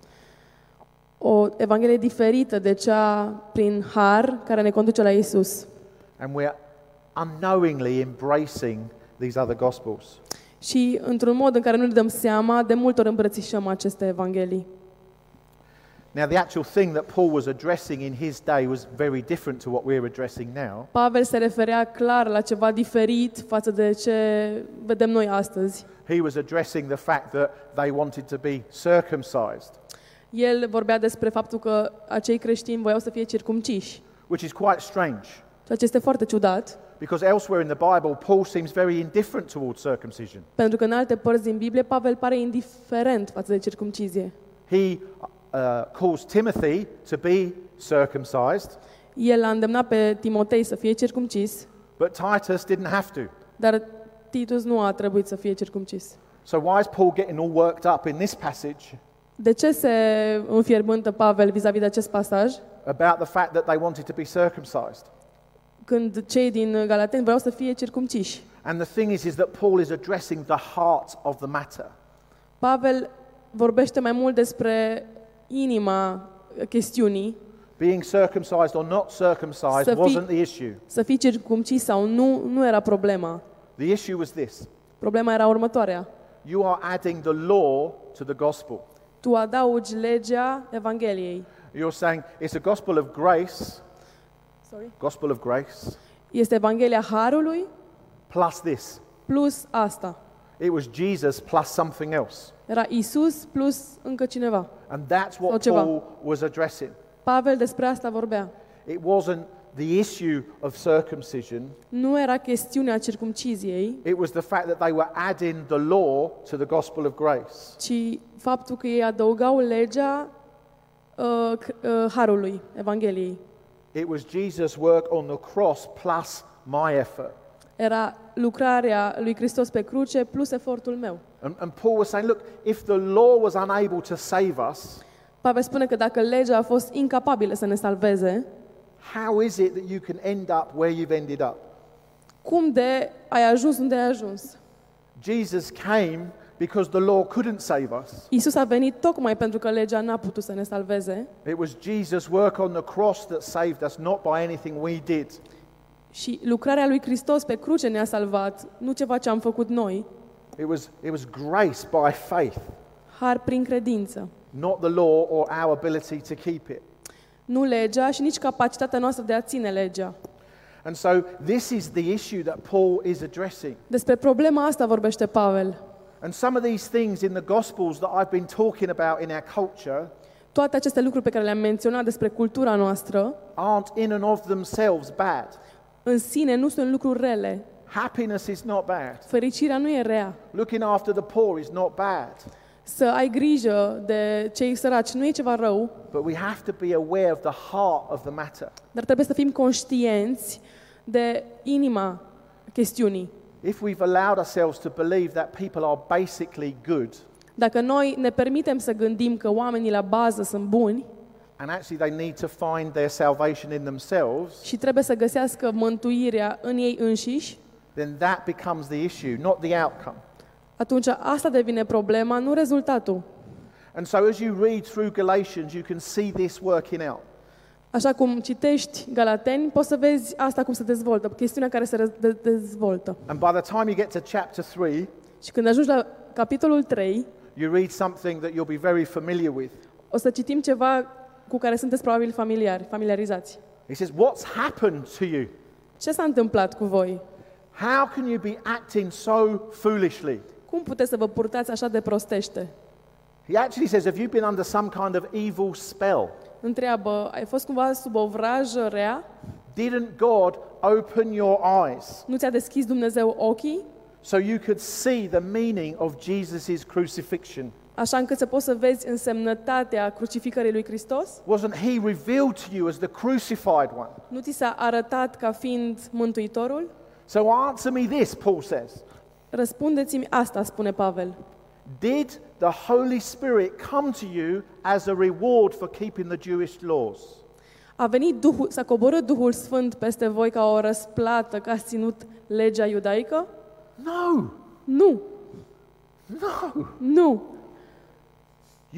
O evanghelie diferită de cea prin har care ne conduce la Isus. And we're unknowingly embracing these other gospels. Și într-un mod în care nu ne dăm seama, de multe ori îmbrățișăm aceste evanghelii. Now, the actual thing that Paul was addressing in his day was very different to what we're addressing now. Pavel se referea clar la ceva diferit față de ce vedem noi astăzi. He was addressing the fact that they wanted to be circumcised, El vorbea despre faptul că acei creștini voiau să fie circumciși, which is quite strange ceea ce este foarte ciudat, because elsewhere in the Bible, Paul seems very indifferent towards circumcision. pentru că în alte părți din Biblie Pavel pare indiferent față de circumcizie. He uh, calls Timothy to be circumcised, El a îndemnat pe Timotei să fie circumcis, but Titus didn't have to. dar Titus nu a trebuit să fie circumcis. So, why is Paul getting all worked up in this passage De ce se înfierbântă Pavel vis-a-vis de acest pasaj? about the fact that they wanted to be circumcised? Când cei din Galateni vreau să fie circumciși. And the thing is, is that Paul is addressing the heart of the matter. Pavel vorbește mai mult despre inima chestiunii, Being circumcised or not circumcised Să fii- wasn't the issue. să fii circumcis sau nu, nu era problema. The issue was this Problema era următoarea. you are adding the law to the gospel. Tu adaugi legea Evangheliei. You're saying it's a gospel of grace, Sorry. gospel of grace, Este Evanghelia Harului plus this. plus asta. It was Jesus plus something else. Era Isus plus încă cineva. And that's what. Paul was addressing. Pavel despre asta vorbea. It wasn't the issue of circumcision, Nu era chestiunea circumciziei, it was the fact that they were adding the law to the gospel of grace. ci faptul că ei adăugau legea uh, uh, Harului, Evangheliei. It was Jesus' work on the cross plus my effort. Era lucrarea lui Hristos pe cruce plus efortul meu. And, and Paul was saying, look, if the law was unable to save us, Pavel spune că dacă legea a fost incapabilă să ne salveze, how is it that you can end up where you've ended up? cum de ai ajuns unde ai ajuns? Jesus came because the law couldn't save us. Isus a venit tocmai pentru că legea n-a putut să ne salveze It was Jesus' work on the cross that saved us, not by anything we did. Și lucrarea lui Hristos pe cruce ne-a salvat, nu ceva ce am făcut noi, It was, it was grace by faith, har prin credință. not the law or our ability to keep it. Nu legea și nici capacitatea noastră de a ține legea. And so, this is the issue that Paul is addressing. Despre problema asta vorbește Pavel. And some of these things in the Gospels that I've been talking about in our culture Toate aceste lucruri pe care le-am menționat despre cultura noastră, aren't in and of themselves bad. În sine nu sunt lucruri rele. Happiness is not bad. Fericirea nu e rea. Looking after the poor is not bad. Să ai grijă de cei săraci nu e ceva rău, But we have to be aware of the heart of the matter. dar trebuie să fim conștienți de inima chestiunii. If we've allowed ourselves to believe that people are basically good Dacă noi ne permitem să gândim că oamenii la bază sunt buni and actually they need to find their salvation in themselves, și trebuie să găsească mântuirea în ei înșiși, then that becomes the issue, not the outcome. atunci asta devine problema, nu rezultatul. And so as you read through Galatians, you can see this working out. Așa cum citești Galateni, poți să vezi asta cum se dezvoltă, chestiunea care se re- de- dezvoltă. And by the time you get to chapter 3, Și când ajungi la capitolul 3, you read something that you'll be very familiar with. o să citim ceva cu care sunteți probabil familiari, familiarizați. He says, What's happened to you? Ce s-a întâmplat cu voi? How can you be acting so foolishly? Cum puteți să vă purtați așa de prostește? He actually says, Have you been under some kind of evil spell? Întreabă, ai fost cumva sub o vrajă rea? Didn't God open your eyes Nu ți-a deschis Dumnezeu ochii? so you could see the meaning of Jesus' crucifixion? Așa încât să poți să vezi însemnătatea crucificării lui Hristos? Wasn't He revealed to you as the crucified one? Nu ți s-a arătat ca fiind Mântuitorul? So answer me this, Paul says. Răspundeți-mi asta, spune Pavel. Did the Holy Spirit come to you as a reward for keeping the Jewish laws? A venit Duhul, s-a coborât Duhul Sfânt peste voi ca o răsplată că ați ținut legea iudaică? No, Nu, no. nu.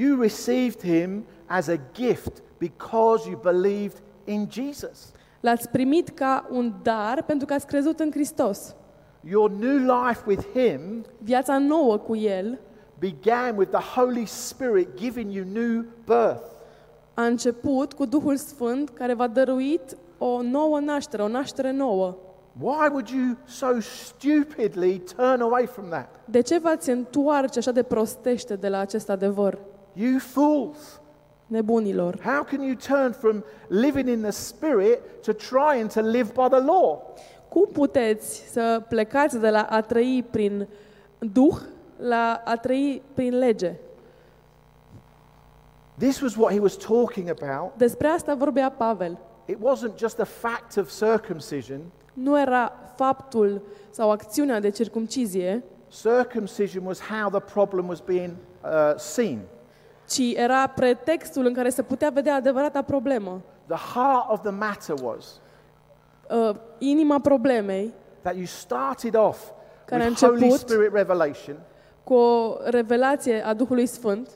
You received Him as a gift because you believed in Jesus. L-ați primit ca un dar pentru că ați crezut în Hristos. Your new life with Him Viața nouă cu El began with the Holy Spirit giving you new birth. a început cu Duhul Sfânt care v-a dăruit o nouă naștere, o naștere nouă. Why would you so stupidly turn away from that? De ce v-ați întoarce așa de prostește de la acest adevăr, You fools. nebunilor? How can you turn from living in the Spirit to trying to live by the law? Cum puteți să plecați de la a trăi prin Duh la a trăi prin lege? This was what he was talking about. Despre asta vorbea Pavel. It wasn't just a fact of circumcision. Nu era faptul sau acțiunea de circumcizie, Circumcision was how the problem was being uh, seen. Ci era pretextul în care se putea vedea adevărata problemă. The heart of the matter was Uh, inima problemei, that you started off Care a with Holy început- Spirit revelation, cu o revelație a Duhului Sfânt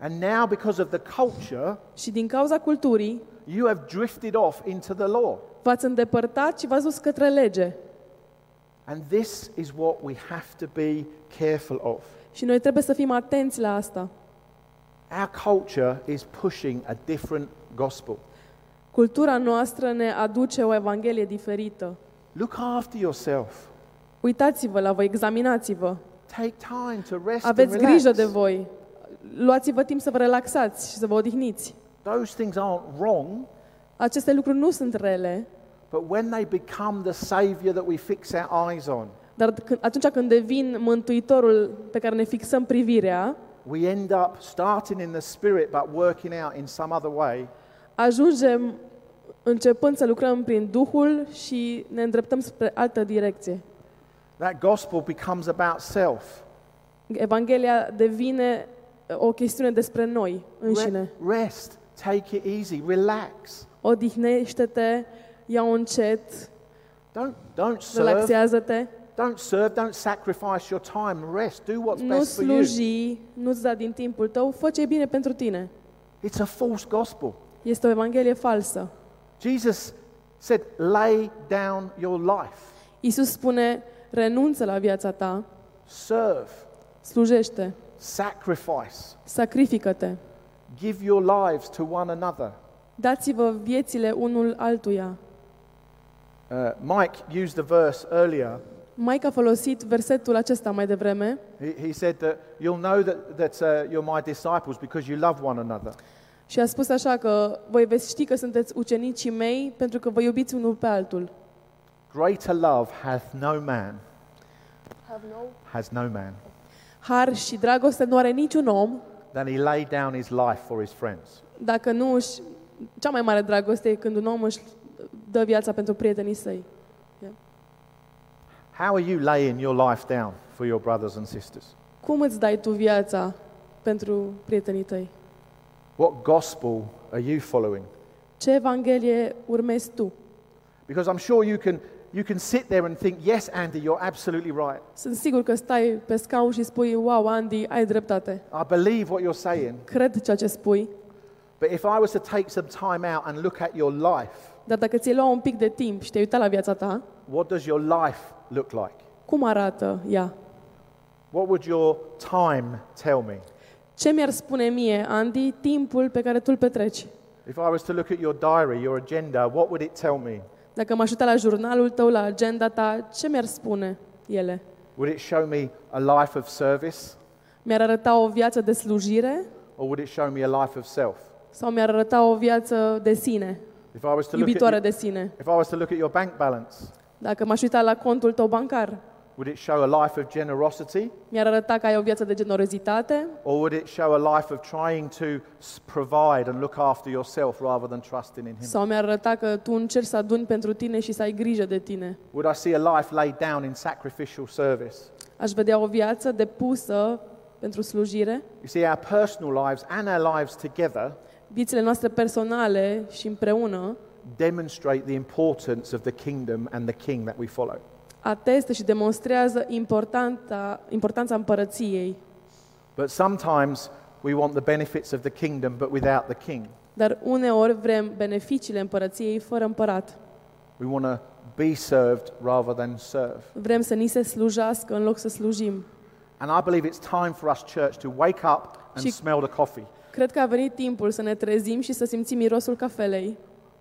and now because of the culture, și din cauza culturii, you have drifted off into the law. v-ați îndepărtat și v-ați dus către lege. And this is what we have to be careful of. Și noi trebuie să fim atenți la asta. Our culture is pushing a different gospel. Cultura noastră ne aduce o evanghelie diferită. Look after yourself. Uitați-vă la voi, examinați-vă. Take time to rest Aveți and grijă relax. de voi. Luați-vă timp să vă relaxați și să vă odihniți. Those things aren't wrong, Aceste lucruri nu sunt rele, but when they become the savior that we fix our eyes on, dar când- atunci când devin mântuitorul pe care ne fixăm privirea, we end up starting in the spirit but working out in some other way. ajungem începând să lucrăm prin Duhul și ne îndreptăm spre altă direcție. That gospel becomes about self. Evanghelia devine o chestiune despre noi înșine. Re- rest, take it easy, relax. Odihnește-te, ia-o încet, Don't, don't serve, relaxează-te, don't serve, don't sacrifice your time. Rest, do what's nu best for you. sluji, nu-ți da din timpul tău, fă ce e bine pentru tine. It's a false gospel. Este o evanghelie falsă. Jesus said, lay down your life, Isus spune, renunță la viața ta, serve, slujește, sacrifice, sacrifică-te, give your lives to one another. dați-vă viețile unul altuia. Uh, Mike used the verse earlier. Mike a folosit versetul acesta mai devreme He, he said that you'll know that, that uh, you're my disciples because you love one another. și a spus așa că voi veți ști că sunteți ucenicii mei pentru că vă iubiți unul pe altul. Greater love hath no man, has no man, Har și dragoste nu are niciun om than he laid down his life for his friends. dacă nu își... Cea mai mare dragoste e când un om își dă viața pentru prietenii săi. How are you laying your life down for your brothers and sisters? Cum îți dai tu viața pentru prietenii tăi? What gospel are you following? Ce evanghelie urmezi tu? Because I'm sure you can, you can sit there and think, yes, Andy, you're absolutely right. Sunt sigur că stai pe scaun și spui, wow, Andy, ai dreptate. I believe what you're saying. Cred ceea ce spui, But if I was to take some time out and look at your life, Dar dacă ți-ai lua un pic de timp și te-ai uita la viața ta, what does your life look like? cum arată ea? What would your time tell me? Ce mi-ar spune mie, Andy, timpul pe care tu îl petreci? If I was to look at your diary, your agenda, what would it tell me? Dacă m-aș uita la jurnalul tău, la agenda ta, ce mi-ar spune ele? Would it show me a life of service Mi-ar arăta o viață de slujire or would it show me a life of self? sau mi-ar arăta o viață de sine, If I was to look at iubitoare you- de sine? if I was to look at your bank balance, Dacă m-aș uita la contul tău bancar, would it show a life of generosity mi-ar arăta că ai o viață de generozitate or would it show a life of trying to s- provide and look after yourself rather than trusting in him? sau mi-ar arăta că tu încerci să aduni pentru tine și să ai grijă de tine. Would I see a life laid down in sacrificial service? Aș vedea o viață depusă pentru slujire, You see, our personal lives and our lives together viețile noastre personale și împreună demonstrate the importance of the kingdom and the king that we follow. atestă și demonstrează importanța, importanța împărăției. But sometimes we want the benefits of the kingdom but without the king. Dar uneori vrem beneficiile împărăției fără împărat. We want to be served rather than serve. Vrem să ni se slujească în loc să slujim. And I believe it's time for us, church, to wake up and Și- smell the coffee. Cred că a venit timpul să ne trezim și să simțim mirosul cafelei.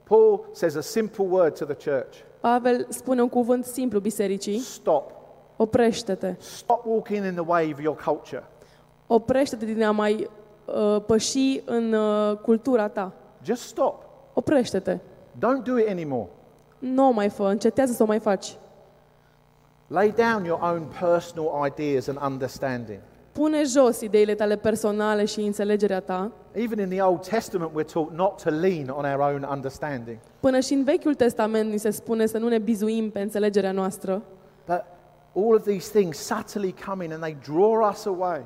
Paul says a simple word to the church Pavel spune un cuvânt simplu bisericii, stop. oprește-te. Stop walking in the way of your culture. Oprește-te din a mai uh, păși în uh, cultura ta. Just stop. Oprește-te. Don't do it anymore. Nu o mai fă, încetează să o mai faci. Lay down your own personal ideas and understanding. Pune jos ideile tale personale și înțelegerea ta. Even in the Old Testament, we're taught not to lean on our own understanding. Până și în Vechiul Testament ni se spune să nu ne bizuim pe înțelegerea noastră. But all of these things subtly come in and they draw us away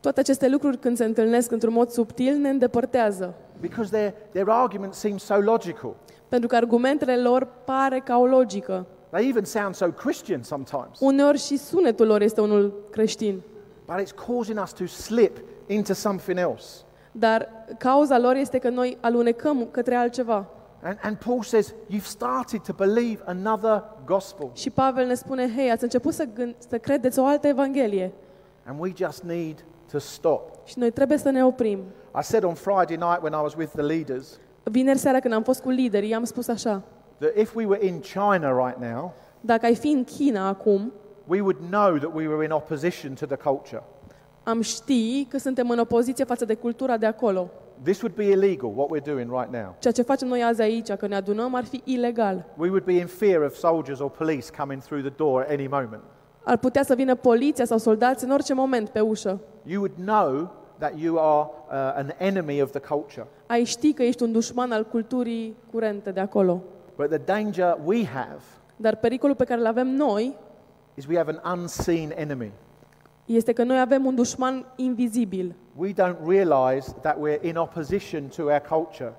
Toate aceste lucruri, când se întâlnesc într-un mod subtil, ne îndepărtează. because their, their argument seems so logical. Pentru că argumentele lor pare ca o logică. They even sound so Christian sometimes. Uneori și sunetul lor este unul creștin. But it's causing us to slip into something else. Dar cauza lor este că noi alunecăm către altceva. And, and Paul says, You've started to believe another gospel. Și Pavel ne spune, hei, ați început să, gând- să credeți o altă evanghelie. And we just need to stop. Și noi trebuie să ne oprim. I said on Friday night when I was with the leaders Vineri seara când am fost cu liderii, am spus așa, that if we were in China right now, dacă ai fi în China acum, we would know that we were in opposition to the culture. am ști că suntem în opoziție față de cultura de acolo. This would be illegal, what we're doing right now. Ceea ce facem noi azi aici, că ne adunăm, ar fi ilegal. We would be in fear of soldiers or police coming through the door at any moment. Ar putea să vină poliția sau soldați în orice moment pe ușă. You would know that you are uh, an enemy of the culture. Ai ști că ești un dușman al culturii curente de acolo. But the danger we have Dar pericolul pe care îl avem noi is we have an unseen enemy. este că noi avem un dușman invizibil. We don't realize that we're in opposition to our culture.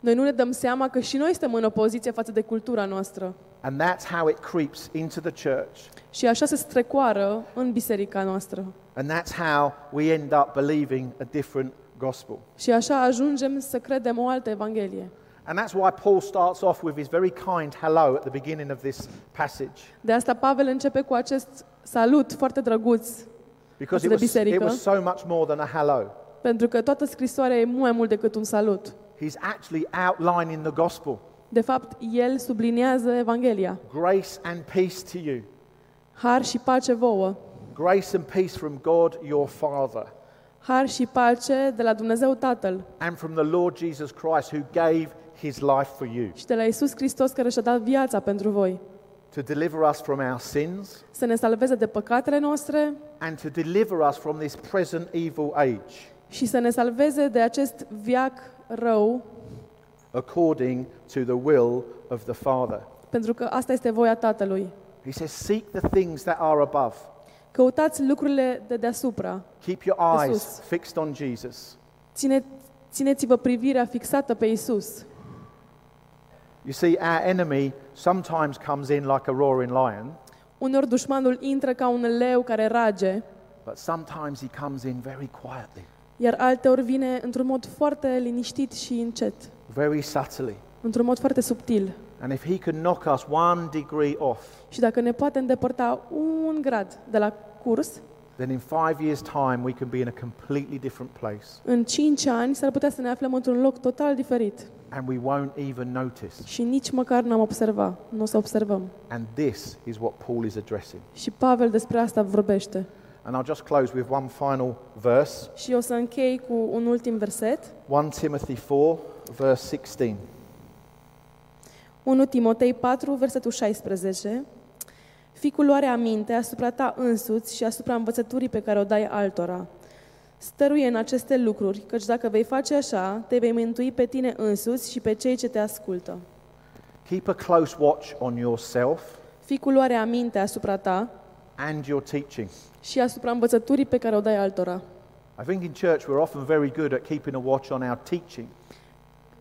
Noi nu ne dăm seama că și noi suntem în opoziție față de cultura noastră. And that's how it creeps into the church. Și așa se strecoară în biserica noastră. And that's how we end up believing a different gospel. Și așa ajungem să credem o altă evanghelie. And that's why Paul starts off with his very kind hello at the beginning of this passage. De asta Pavel începe cu acest salut foarte drăguț, Because it was, it was so much more than a hello. pentru că toată scrisoarea e mult mai mult decât un salut. He's actually outlining the gospel. De fapt, el subliniază Evanghelia. Grace and peace to you. Har și pace vouă. Grace and peace from God your Father Har și pace de la Dumnezeu Tatăl and from the Lord Jesus Christ who gave his life for you și de la Isus Hristos care și-a dat viața pentru voi. to deliver us from our sins Să ne salveze de păcatele noastre and to deliver us from this present evil age și să ne salveze de acest viac rău, according to the will of the Father. pentru că asta este voia Tatălui. He says, Seek the things that are above. Căutați lucrurile de deasupra. Keep your eyes sus. fixed on Jesus. Ține, țineți-vă privirea fixată pe Isus. You see, our enemy sometimes comes in like a roaring lion, Uneori dușmanul intră ca un leu care rage, but sometimes he comes in very quietly. Iar alteori vine într-un mod foarte liniștit și încet, very subtly. într-un mod foarte subtil. And if He can knock us one degree off, Și dacă ne poate îndepărta un grad de la curs, then in five years' time we can be in a completely different place. în 5 ani s-ar putea să ne aflăm într-un loc total diferit. And we won't even notice. Și nici măcar n-am observat, nu o să observăm. And this is what Paul is addressing. Și Pavel despre asta vorbește. And I'll just close with one final verse Și o să închei cu un ultim verset. 1 Timothy 4, verse 16. 1 Timotei 4, versetul 16. Fii cu luare aminte asupra ta însuți și asupra învățăturii pe care o dai altora. Stăruie în aceste lucruri, căci dacă vei face așa, te vei mântui pe tine însuți și pe cei ce te ascultă. Keep a close watch on yourself Fii cu luare aminte asupra ta and your teaching. și asupra învățăturii pe care o dai altora. I think in church we're often very good at keeping a watch on our teaching,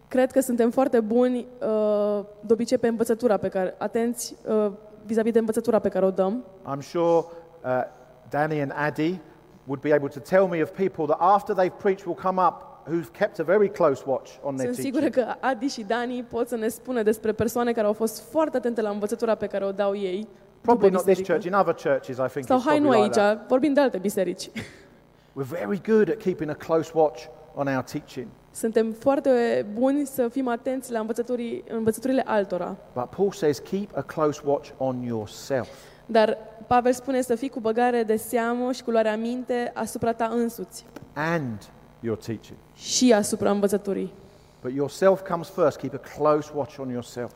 Cred că suntem foarte buni uh, de obicei pe învățătura pe care, atenți uh, vis-a-vis de învățătura pe care o dăm. I'm sure uh, Danny and Addy would be able to tell me of people that after they've preached will come up who've kept a very close watch on their Sunt sigură teaching. că Adi și Dani pot să ne spună despre persoane care au fost foarte atente la învățătura pe care o dau ei. Probably după not this biserică. church, in other churches I think Sau it's hai nu probably aici, like that. vorbim de alte biserici. We're very good at keeping a close watch on our teaching. Suntem foarte buni să fim atenți la învățăturii, învățăturile altora. But Paul says keep a close watch on yourself. Dar Pavel spune să fii cu băgare de seamă și cu luare aminte asupra ta însuți and your teaching. și asupra învățăturii. But yourself comes first. Keep a close watch on yourself.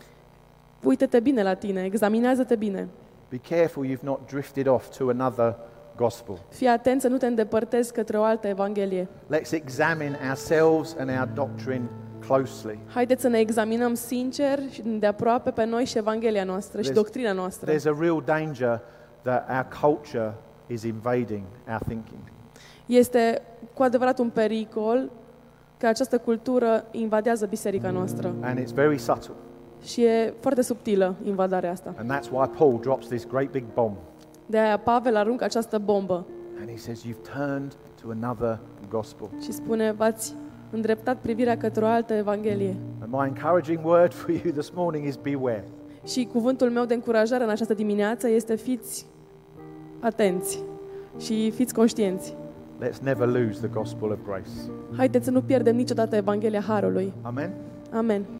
Uită-te bine la tine, examinează-te bine. Be careful you've not drifted off to another gospel. Fii atent să nu te îndepărtezi către o altă evanghelie. Let's examine ourselves and our doctrine closely. Haideți să ne examinăm sincer și de aproape pe noi și evanghelia noastră și There's- doctrina noastră. There's a real danger that our culture is invading our thinking. Este cu adevărat un pericol că această cultură invadează biserica noastră. And it's very subtle. Și e foarte subtilă invadarea asta. And that's why Paul drops this great big bomb. De aia Pavel aruncă această bombă And he says, You've turned to another gospel. și spune, v-ați îndreptat privirea către o altă evanghelie. And my encouraging word for you this morning is beware. Și cuvântul meu de încurajare în această dimineață este fiți atenți și fiți conștienți. Let's never lose the gospel of grace. Haideți să nu pierdem niciodată Evanghelia Harului. Amen. Amen.